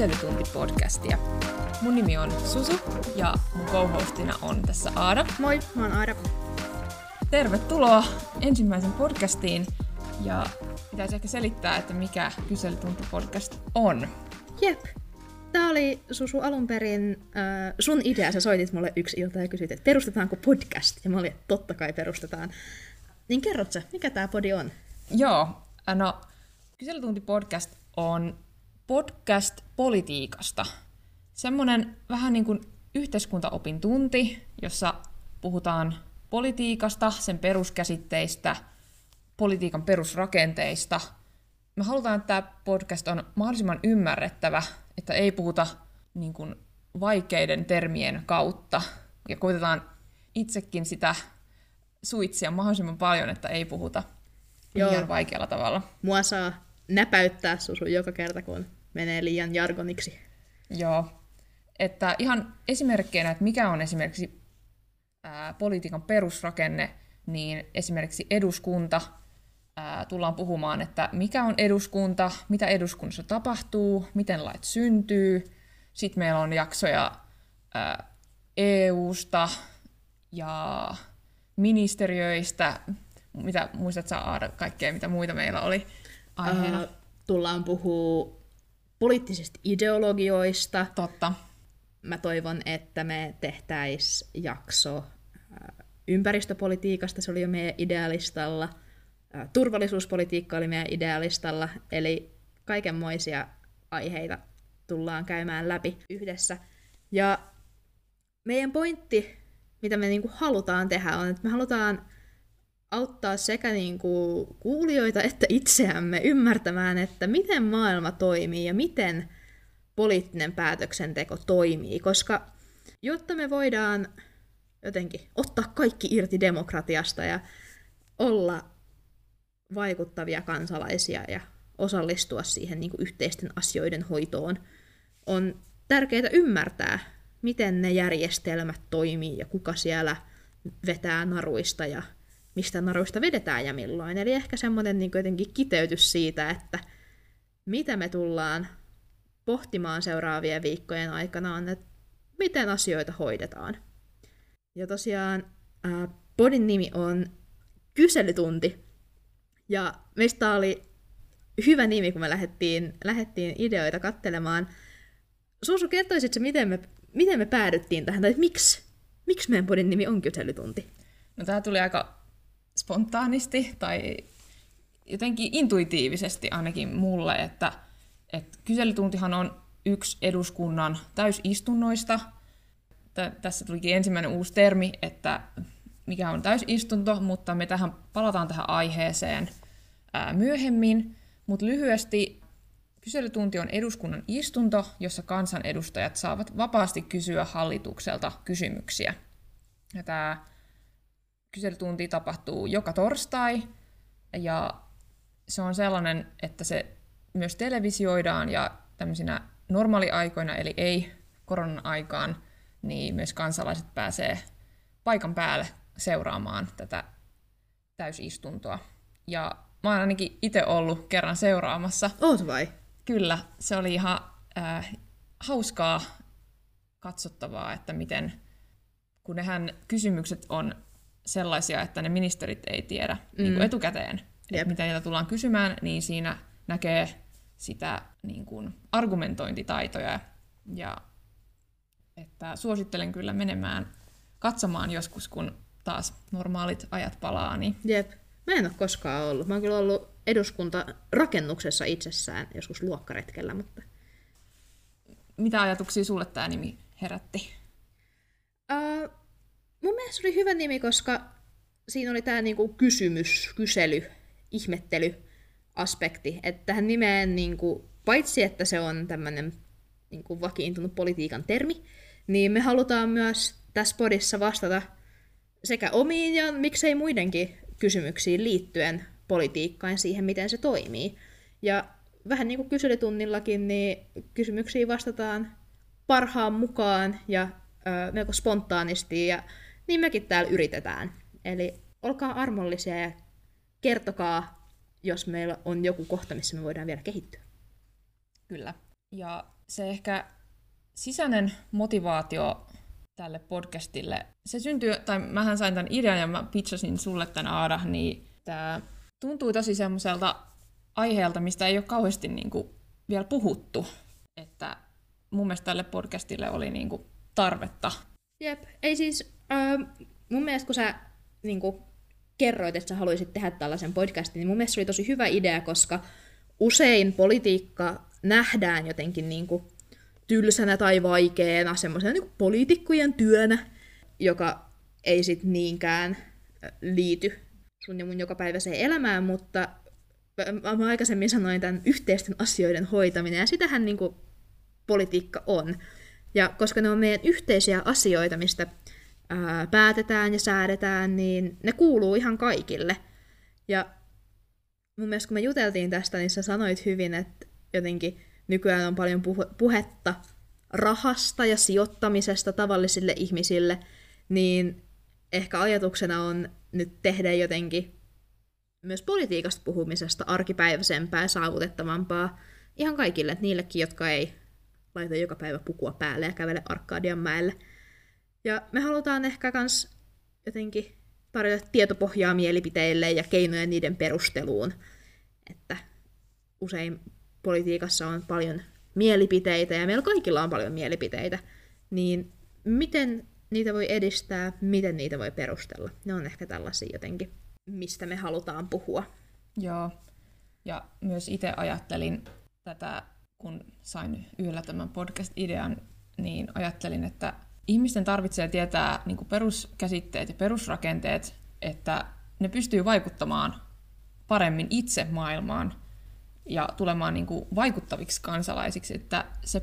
Kyselytunti-podcastia. Mun nimi on Susu ja mun co-hostina on tässä Aada. Moi, mä oon Aada. Tervetuloa ensimmäisen podcastiin ja pitäisi ehkä selittää, että mikä Kyselytunti-podcast on. Jep. Tää oli Susu alun perin äh, sun idea. Sä soitit mulle yksi ilta ja kysyit, että perustetaanko podcast? Ja mä olin, että totta kai perustetaan. Niin kerrot sä, mikä tää podi on? Joo, no Kyselytunti-podcast on podcast politiikasta. Semmoinen vähän niin kuin yhteiskuntaopin tunti, jossa puhutaan politiikasta, sen peruskäsitteistä, politiikan perusrakenteista. Me halutaan, että tämä podcast on mahdollisimman ymmärrettävä, että ei puhuta niin kuin vaikeiden termien kautta. Ja koitetaan itsekin sitä suitsia mahdollisimman paljon, että ei puhuta Joo. liian vaikealla tavalla. Mua saa näpäyttää susu joka kerta, kun menee liian jargoniksi. Joo. Että ihan esimerkkeinä, että mikä on esimerkiksi ää, politiikan perusrakenne, niin esimerkiksi eduskunta, ää, tullaan puhumaan, että mikä on eduskunta, mitä eduskunnassa tapahtuu, miten lait syntyy. Sitten meillä on jaksoja ää, EU-sta ja ministeriöistä, mitä muistat saa kaikkea, mitä muita meillä oli aiheena? Uh, tullaan puhua poliittisista ideologioista. Totta. Mä toivon, että me tehtäis jakso ympäristöpolitiikasta, se oli jo meidän idealistalla. Turvallisuuspolitiikka oli meidän idealistalla, eli kaikenmoisia aiheita tullaan käymään läpi yhdessä. Ja meidän pointti, mitä me niinku halutaan tehdä, on, että me halutaan auttaa sekä niin kuin kuulijoita että itseämme ymmärtämään, että miten maailma toimii ja miten poliittinen päätöksenteko toimii, koska jotta me voidaan jotenkin ottaa kaikki irti demokratiasta ja olla vaikuttavia kansalaisia ja osallistua siihen niin kuin yhteisten asioiden hoitoon, on tärkeää ymmärtää, miten ne järjestelmät toimii ja kuka siellä vetää naruista ja mistä naruista vedetään ja milloin. Eli ehkä semmoinen niin jotenkin kiteytys siitä, että mitä me tullaan pohtimaan seuraavien viikkojen aikana on, että miten asioita hoidetaan. Ja tosiaan äh, podin nimi on Kyselytunti. Ja meistä oli hyvä nimi, kun me lähdettiin, lähdettiin ideoita kattelemaan. Suusu, kertoisitko, miten me, miten me päädyttiin tähän, tai miksi, miksi meidän podin nimi on Kyselytunti? No tämä tuli aika spontaanisti tai jotenkin intuitiivisesti ainakin mulle, että, että kyselytuntihan on yksi eduskunnan täysistunnoista. T- tässä tulikin ensimmäinen uusi termi, että mikä on täysistunto, mutta me tähän palataan tähän aiheeseen ää, myöhemmin. Mutta lyhyesti kyselytunti on eduskunnan istunto, jossa kansanedustajat saavat vapaasti kysyä hallitukselta kysymyksiä. Ja tämä kyselytunti tapahtuu joka torstai, ja se on sellainen, että se myös televisioidaan, ja tämmöisinä normaaliaikoina, eli ei koronan aikaan, niin myös kansalaiset pääsee paikan päälle seuraamaan tätä täysistuntoa. Ja mä oon ainakin itse ollut kerran seuraamassa. Oot vai? Kyllä, se oli ihan äh, hauskaa katsottavaa, että miten, kun nehän kysymykset on sellaisia, että ne ministerit ei tiedä mm. niin kuin etukäteen, että mitä niitä tullaan kysymään, niin siinä näkee sitä niin kuin argumentointitaitoja. Ja että suosittelen kyllä menemään katsomaan joskus, kun taas normaalit ajat palaa. Niin... Jep. Mä en ole koskaan ollut. Mä oon kyllä ollut eduskuntarakennuksessa itsessään joskus luokkaretkellä, mutta... Mitä ajatuksia sulle tämä nimi herätti? Uh, mun mielestä se oli hyvä nimi, koska siinä oli tämä niinku kysymys, kysely, ihmettely aspekti. Että tähän nimeen, niinku, paitsi että se on tämmöinen niinku, vakiintunut politiikan termi, niin me halutaan myös tässä podissa vastata sekä omiin ja miksei muidenkin kysymyksiin liittyen politiikkaan siihen, miten se toimii. Ja vähän niin kuin kyselytunnillakin, niin kysymyksiin vastataan parhaan mukaan ja ö, melko spontaanisti ja niin mekin täällä yritetään. Eli olkaa armollisia ja kertokaa, jos meillä on joku kohta, missä me voidaan vielä kehittyä. Kyllä. Ja se ehkä sisäinen motivaatio tälle podcastille, se syntyy, tai mähän sain tämän idean ja mä pitchasin sulle tämän Aada, niin tämä tuntuu tosi semmoiselta aiheelta, mistä ei ole kauheasti niin kuin vielä puhuttu, että mun mielestä tälle podcastille oli niin kuin tarvetta. Jep, ei siis, äh, mun mielestä kun sä niin kuin, kerroit, että sä haluaisit tehdä tällaisen podcastin, niin mun mielestä se oli tosi hyvä idea, koska usein politiikka nähdään jotenkin niin kuin, tylsänä tai vaikeana, semmoisena niin poliitikkojen työnä, joka ei sitten niinkään liity sun ja mun jokapäiväiseen elämään, mutta mä aikaisemmin sanoin tämän yhteisten asioiden hoitaminen, ja sitähän niin kuin politiikka on. Ja koska ne on meidän yhteisiä asioita, mistä ää, päätetään ja säädetään, niin ne kuuluu ihan kaikille. Ja mun mielestä kun me juteltiin tästä, niin sä sanoit hyvin, että jotenkin nykyään on paljon puh- puhetta rahasta ja sijoittamisesta tavallisille ihmisille, niin ehkä ajatuksena on nyt tehdä jotenkin myös politiikasta puhumisesta arkipäiväisempää ja saavutettavampaa ihan kaikille, niillekin, jotka ei laita joka päivä pukua päälle ja kävele Arkadian mäelle. Ja me halutaan ehkä kans jotenkin tarjota tietopohjaa mielipiteille ja keinoja niiden perusteluun. Että usein politiikassa on paljon mielipiteitä ja meillä kaikilla on paljon mielipiteitä, niin miten niitä voi edistää, miten niitä voi perustella. Ne on ehkä tällaisia jotenkin, mistä me halutaan puhua. Joo, ja myös itse ajattelin tätä, kun sain yöllä tämän podcast-idean, niin ajattelin, että ihmisten tarvitsee tietää niin peruskäsitteet ja perusrakenteet, että ne pystyy vaikuttamaan paremmin itse maailmaan ja tulemaan niin kuin vaikuttaviksi kansalaisiksi, että se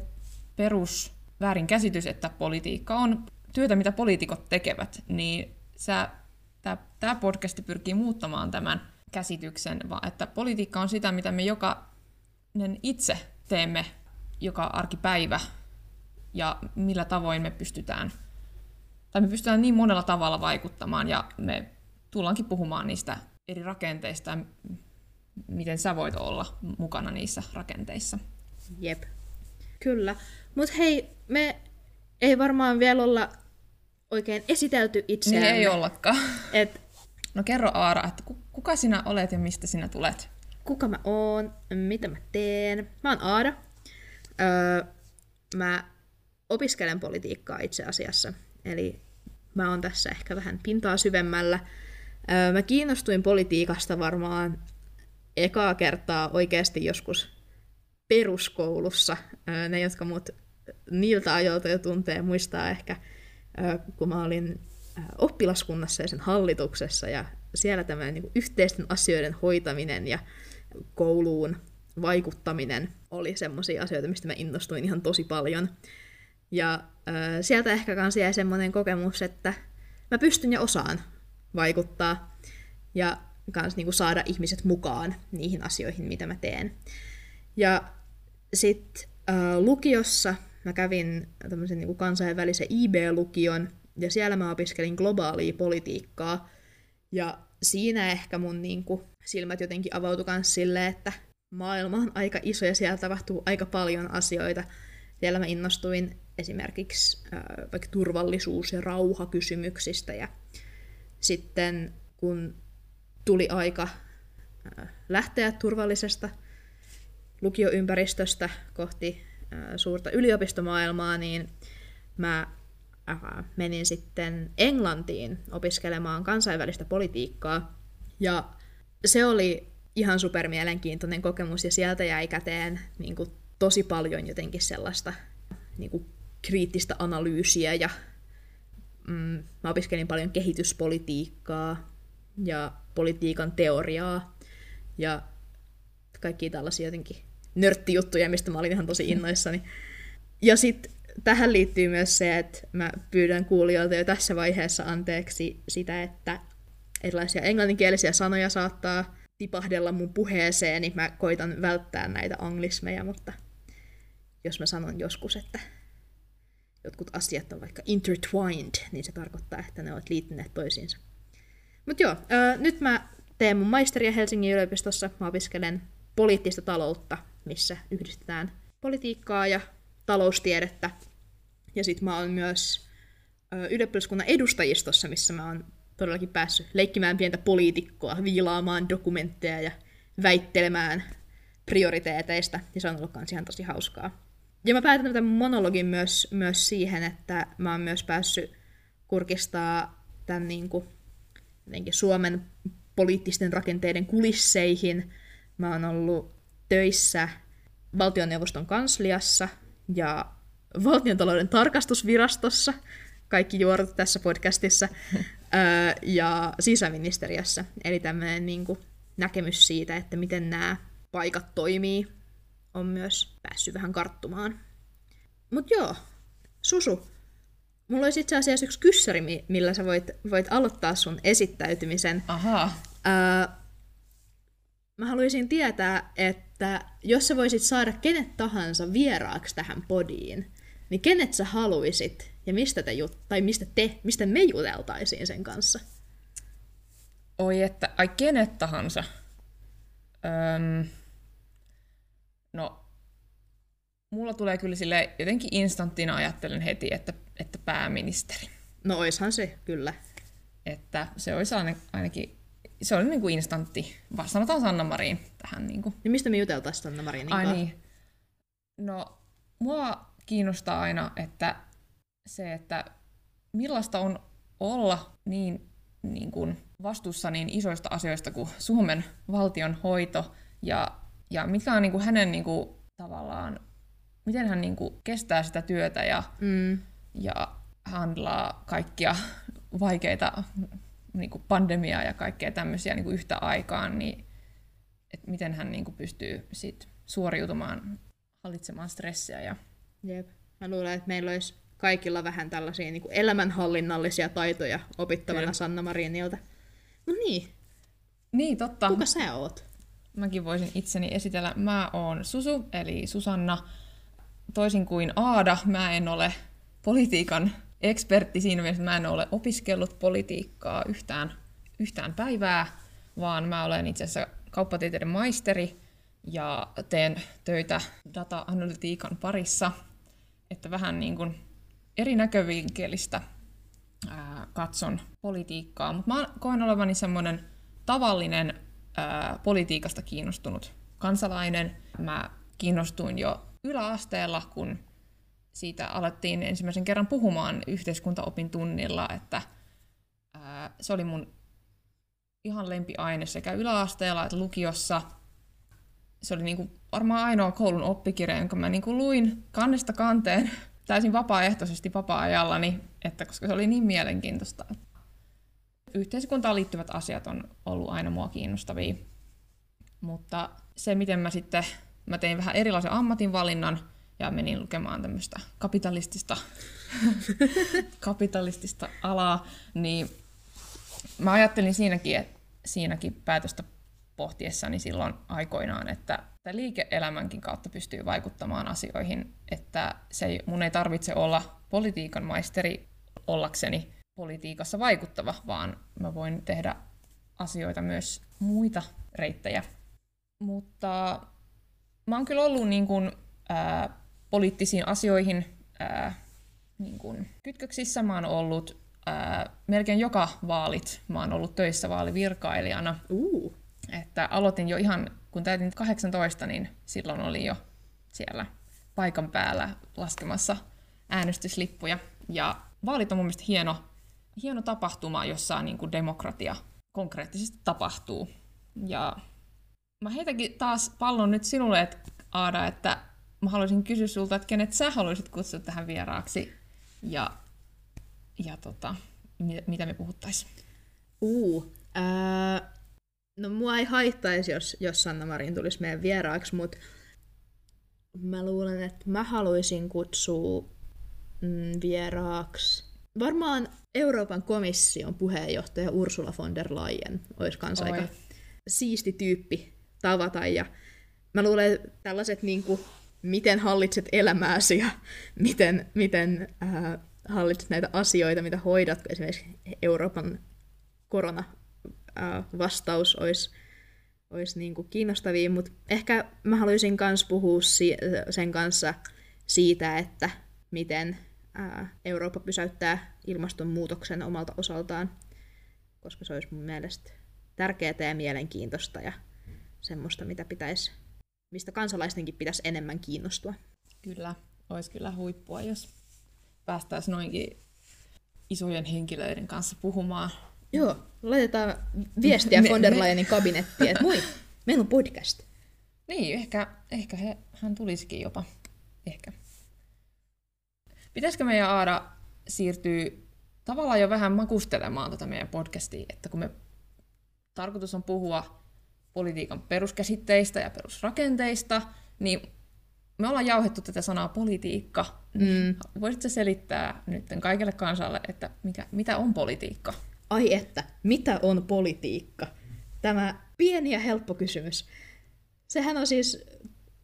perus väärinkäsitys, että politiikka on työtä, mitä poliitikot tekevät, niin tämä podcast pyrkii muuttamaan tämän käsityksen, että politiikka on sitä, mitä me jokainen itse teemme joka arkipäivä ja millä tavoin me pystytään, tai me pystytään niin monella tavalla vaikuttamaan ja me tullaankin puhumaan niistä eri rakenteista miten sä voit olla mukana niissä rakenteissa. Jep. Kyllä. Mutta hei, me ei varmaan vielä olla oikein esitelty itseämme. Niin ei ollakaan. Et, no kerro Aara, että kuka sinä olet ja mistä sinä tulet? Kuka mä oon, mitä mä teen. Mä oon Aara. Öö, mä opiskelen politiikkaa itse asiassa. Eli mä oon tässä ehkä vähän pintaa syvemmällä. Mä kiinnostuin politiikasta varmaan ekaa kertaa oikeasti joskus peruskoulussa. Ne, jotka mut niiltä ajoilta jo tuntee, muistaa ehkä, kun mä olin oppilaskunnassa ja sen hallituksessa, ja siellä tämä niin yhteisten asioiden hoitaminen ja kouluun vaikuttaminen oli semmoisia asioita, mistä mä innostuin ihan tosi paljon. Ja äh, sieltä ehkä kans jäi semmoinen kokemus, että mä pystyn ja osaan vaikuttaa. Ja kans niinku saada ihmiset mukaan niihin asioihin, mitä mä teen. Ja sitten lukiossa mä kävin tämmöisen niinku kansainvälisen IB-lukion, ja siellä mä opiskelin globaalia politiikkaa, ja siinä ehkä mun niinku silmät jotenkin avautui myös silleen, että maailma on aika iso ja siellä tapahtuu aika paljon asioita. Siellä mä innostuin esimerkiksi vaikka turvallisuus- ja rauhakysymyksistä ja sitten kun tuli aika lähteä turvallisesta lukioympäristöstä kohti suurta yliopistomaailmaa, niin mä menin sitten Englantiin opiskelemaan kansainvälistä politiikkaa. Ja se oli ihan supermielenkiintoinen kokemus, ja sieltä jäi käteen niin kuin, tosi paljon jotenkin sellaista niin kuin, kriittistä analyysiä, ja mm, mä opiskelin paljon kehityspolitiikkaa, ja politiikan teoriaa ja kaikki tällaisia jotenkin nörttijuttuja, mistä mä olin ihan tosi innoissani. Ja sitten tähän liittyy myös se, että mä pyydän kuulijoilta jo tässä vaiheessa anteeksi sitä, että erilaisia englanninkielisiä sanoja saattaa tipahdella mun puheeseen, niin mä koitan välttää näitä anglismeja, mutta jos mä sanon joskus, että jotkut asiat on vaikka intertwined, niin se tarkoittaa, että ne ovat liittyneet toisiinsa. Mutta joo, ää, nyt mä teen mun maisteria Helsingin yliopistossa. Mä opiskelen poliittista taloutta, missä yhdistetään politiikkaa ja taloustiedettä. Ja sitten mä oon myös ylioppilaskunnan edustajistossa, missä mä oon todellakin päässyt leikkimään pientä poliitikkoa, viilaamaan dokumentteja ja väittelemään prioriteeteista, ja se on ollut kans ihan tosi hauskaa. Ja mä päätän tämän monologin myös, myös siihen, että mä oon myös päässyt kurkistaa tämän niin kuin, Suomen poliittisten rakenteiden kulisseihin. Mä oon ollut töissä valtioneuvoston kansliassa ja valtiontalouden tarkastusvirastossa, kaikki juorut tässä podcastissa, ja sisäministeriössä. Eli tämmöinen niin kuin, näkemys siitä, että miten nämä paikat toimii, on myös päässyt vähän karttumaan. Mutta joo, Susu, mulla olisi itse asiassa yksi kyssäri, millä sä voit, voit aloittaa sun esittäytymisen. Aha. Öö, mä haluaisin tietää, että jos sä voisit saada kenet tahansa vieraaksi tähän podiin, niin kenet sä haluisit ja mistä te, jut- tai mistä te, mistä me juteltaisiin sen kanssa? Oi että, ai kenet tahansa. Öm, no, mulla tulee kyllä sille jotenkin instanttina ajattelen heti, että, että pääministeri. No oishan se, kyllä. Että se olisi ainakin, se oli niin kuin instantti. Sanotaan Sanna Marin tähän. Niin kuin. Ja mistä me juteltaisiin Sanna Marinin Ai niin. No, mua kiinnostaa aina, että se, että millaista on olla niin, niin kuin vastuussa niin isoista asioista kuin Suomen valtion hoito ja, ja mikä on niin kuin hänen niin kuin, tavallaan, miten hän niin kuin, kestää sitä työtä ja, mm. ja handlaa kaikkia vaikeita niin kuin pandemiaa ja kaikkea tämmöisiä niin kuin yhtä aikaan, niin että miten hän niin kuin, pystyy sit suoriutumaan, hallitsemaan stressiä. Ja... Jep. Mä luulen, että meillä olisi kaikilla vähän tällaisia niin kuin elämänhallinnallisia taitoja opittavana Kyllä. Sanna Marinilta. No niin. Niin, totta. Kuka sä oot? Mäkin voisin itseni esitellä. Mä oon Susu, eli Susanna. Toisin kuin Aada, mä en ole politiikan ekspertti siinä mielessä, mä en ole opiskellut politiikkaa yhtään, yhtään päivää, vaan mä olen itse asiassa kauppatieteiden maisteri ja teen töitä data-analytiikan parissa, että vähän niin kuin eri näkövinkkelistä katson politiikkaa, mutta mä koen olevani semmoinen tavallinen ää, politiikasta kiinnostunut kansalainen. Mä kiinnostuin jo yläasteella, kun siitä alettiin ensimmäisen kerran puhumaan yhteiskuntaopin tunnilla, että ää, se oli mun ihan lempiaine sekä yläasteella että lukiossa. Se oli niinku varmaan ainoa koulun oppikirja, jonka mä niinku luin kannesta kanteen täysin vapaaehtoisesti vapaa-ajallani, että koska se oli niin mielenkiintoista. Yhteiskuntaan liittyvät asiat on ollut aina mua kiinnostavia, mutta se, miten mä sitten, mä tein vähän erilaisen ammatinvalinnan ja menin lukemaan tämmöistä kapitalistista, kapitalistista alaa, niin mä ajattelin siinäkin, että siinäkin päätöstä pohtiessani silloin aikoinaan, että liike-elämänkin kautta pystyy vaikuttamaan asioihin, että se ei, mun ei tarvitse olla politiikan maisteri ollakseni politiikassa vaikuttava, vaan mä voin tehdä asioita myös muita reittejä. Mutta mä oon kyllä ollut niin kuin, ää, poliittisiin asioihin ää, niin kuin kytköksissä. Mä oon ollut ää, melkein joka vaalit. Mä oon ollut töissä vaalivirkailijana. Uh. Että aloitin jo ihan, kun täytin 18, niin silloin oli jo siellä paikan päällä laskemassa äänestyslippuja. Ja vaalit on mun mielestä hieno, hieno tapahtuma, jossa niin kuin demokratia konkreettisesti tapahtuu. Ja mä heitänkin taas pallon nyt sinulle, että Aada, että mä haluaisin kysyä sulta, että kenet sä haluaisit kutsua tähän vieraaksi ja, ja tota, mitä me puhuttaisiin. Uh, ää, No mua ei haittaisi, jos, jos Sanna Marin tulisi meidän vieraaksi, mutta mä luulen, että mä haluaisin kutsua mm, vieraaksi varmaan Euroopan komission puheenjohtaja Ursula von der Leyen olisi kans Oi. aika siisti tyyppi tavata. Ja mä luulen, että tällaiset niin kuin, miten hallitset elämääsi ja miten, miten äh, hallitset näitä asioita, mitä hoidat, esimerkiksi Euroopan korona vastaus olisi olisi niin kuin kiinnostavia, mutta ehkä mä haluaisin myös puhua si- sen kanssa siitä, että miten ää, Eurooppa pysäyttää ilmastonmuutoksen omalta osaltaan, koska se olisi mun mielestä tärkeää ja mielenkiintoista ja semmoista, mitä pitäisi, mistä kansalaistenkin pitäisi enemmän kiinnostua. Kyllä, olisi kyllä huippua, jos päästäisiin noinkin isojen henkilöiden kanssa puhumaan. Joo, laitetaan viestiä von der Leyenin kabinettiin, että moi, meillä on podcast. Niin, ehkä, ehkä he, hän tulisikin jopa. Ehkä. Pitäisikö meidän Aada siirtyä tavallaan jo vähän makustelemaan tätä meidän podcastia, että kun me tarkoitus on puhua politiikan peruskäsitteistä ja perusrakenteista, niin me ollaan jauhettu tätä sanaa politiikka. Mm. Voisitko selittää nyt kaikille kansalle, että mikä, mitä on politiikka? Ai että, mitä on politiikka? Tämä pieni ja helppo kysymys. Sehän on siis,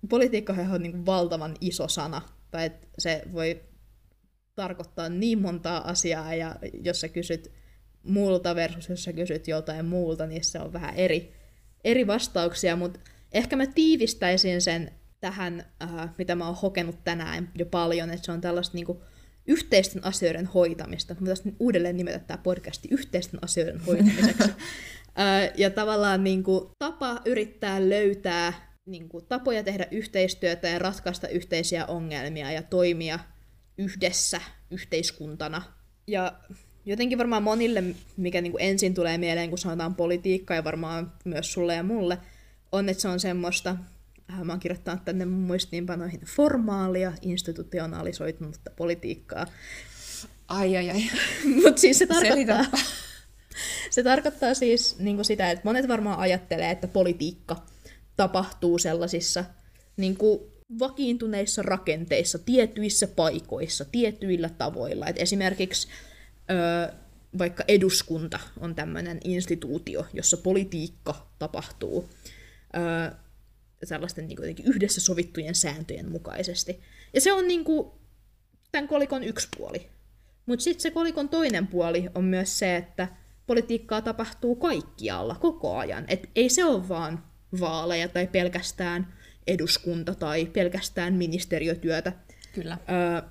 politiikka on niin valtavan iso sana, tai että se voi tarkoittaa niin montaa asiaa, ja jos sä kysyt muulta versus jos sä kysyt joltain muulta, niin se on vähän eri, eri vastauksia, mutta ehkä mä tiivistäisin sen tähän, äh, mitä mä oon hokenut tänään jo paljon, että se on tällaista niin kuin, yhteisten asioiden hoitamista. Mä tässä uudelleen nimetä tämä podcasti yhteisten asioiden hoitamiseksi. äh, ja tavallaan niin kuin, tapa yrittää löytää niin kuin, tapoja tehdä yhteistyötä ja ratkaista yhteisiä ongelmia ja toimia yhdessä yhteiskuntana. Ja jotenkin varmaan monille, mikä niin kuin ensin tulee mieleen, kun sanotaan politiikka, ja varmaan myös sulle ja mulle, on, että se on semmoista, äh, mä oon kirjoittanut tänne muistiinpanoihin formaalia, institutionalisoitunutta politiikkaa. Ai ai ai. Mutta siis se tarkoittaa, se tarkoittaa siis niin kuin sitä, että monet varmaan ajattelee, että politiikka tapahtuu sellaisissa niin kuin vakiintuneissa rakenteissa, tietyissä paikoissa, tietyillä tavoilla. Et esimerkiksi ö, vaikka eduskunta on tämmöinen instituutio, jossa politiikka tapahtuu ö, sellaisten niin kuin, yhdessä sovittujen sääntöjen mukaisesti. Ja se on niin kuin, tämän kolikon yksi puoli. Mutta sitten se kolikon toinen puoli on myös se, että politiikkaa tapahtuu kaikkialla koko ajan. Et ei se ole vaan vaaleja tai pelkästään eduskunta tai pelkästään ministeriötyötä. Kyllä. Öö,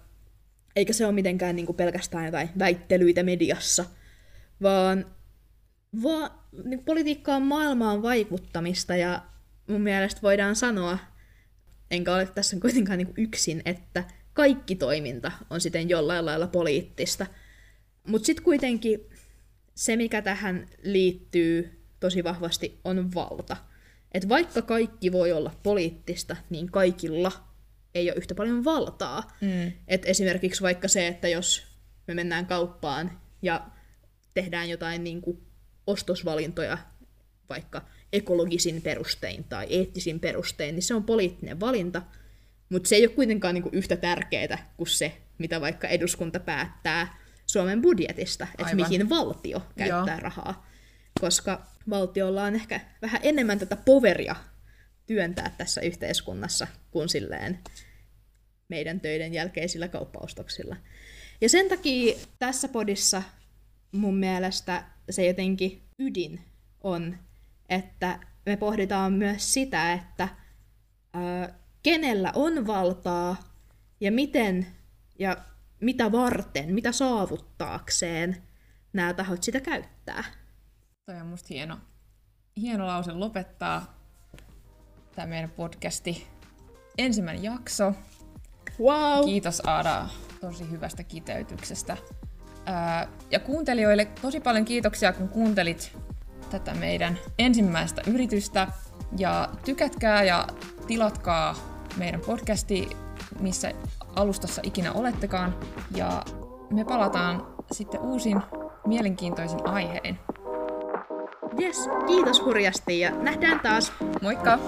eikä se ole mitenkään niin kuin pelkästään jotain väittelyitä mediassa, vaan va- niin politiikka on maailmaan vaikuttamista ja mun mielestä voidaan sanoa, enkä ole tässä kuitenkaan niin yksin, että kaikki toiminta on sitten jollain lailla poliittista. Mutta sitten kuitenkin se, mikä tähän liittyy tosi vahvasti, on valta. Et vaikka kaikki voi olla poliittista, niin kaikilla ei ole yhtä paljon valtaa. Mm. Et esimerkiksi vaikka se, että jos me mennään kauppaan ja tehdään jotain niin kuin ostosvalintoja vaikka ekologisin perustein tai eettisin perustein, niin se on poliittinen valinta, mutta se ei ole kuitenkaan niin kuin yhtä tärkeää kuin se, mitä vaikka eduskunta päättää Suomen budjetista, että mihin valtio käyttää Joo. rahaa. Koska valtiolla on ehkä vähän enemmän tätä poveria työntää tässä yhteiskunnassa kuin silleen meidän töiden jälkeisillä kauppaostoksilla. Ja sen takia tässä podissa mun mielestä se jotenkin ydin on, että me pohditaan myös sitä, että ää, kenellä on valtaa ja miten ja mitä varten, mitä saavuttaakseen nämä tahot sitä käyttää. Toi on musta hieno, hieno lause lopettaa tämä meidän podcasti. Ensimmäinen jakso. Wow! Kiitos Aada tosi hyvästä kiteytyksestä. ja kuuntelijoille tosi paljon kiitoksia, kun kuuntelit tätä meidän ensimmäistä yritystä. Ja tykätkää ja tilatkaa meidän podcasti, missä alustassa ikinä olettekaan. Ja me palataan sitten uusin mielenkiintoisin aiheen. Yes, kiitos hurjasti ja nähdään taas. Moikka!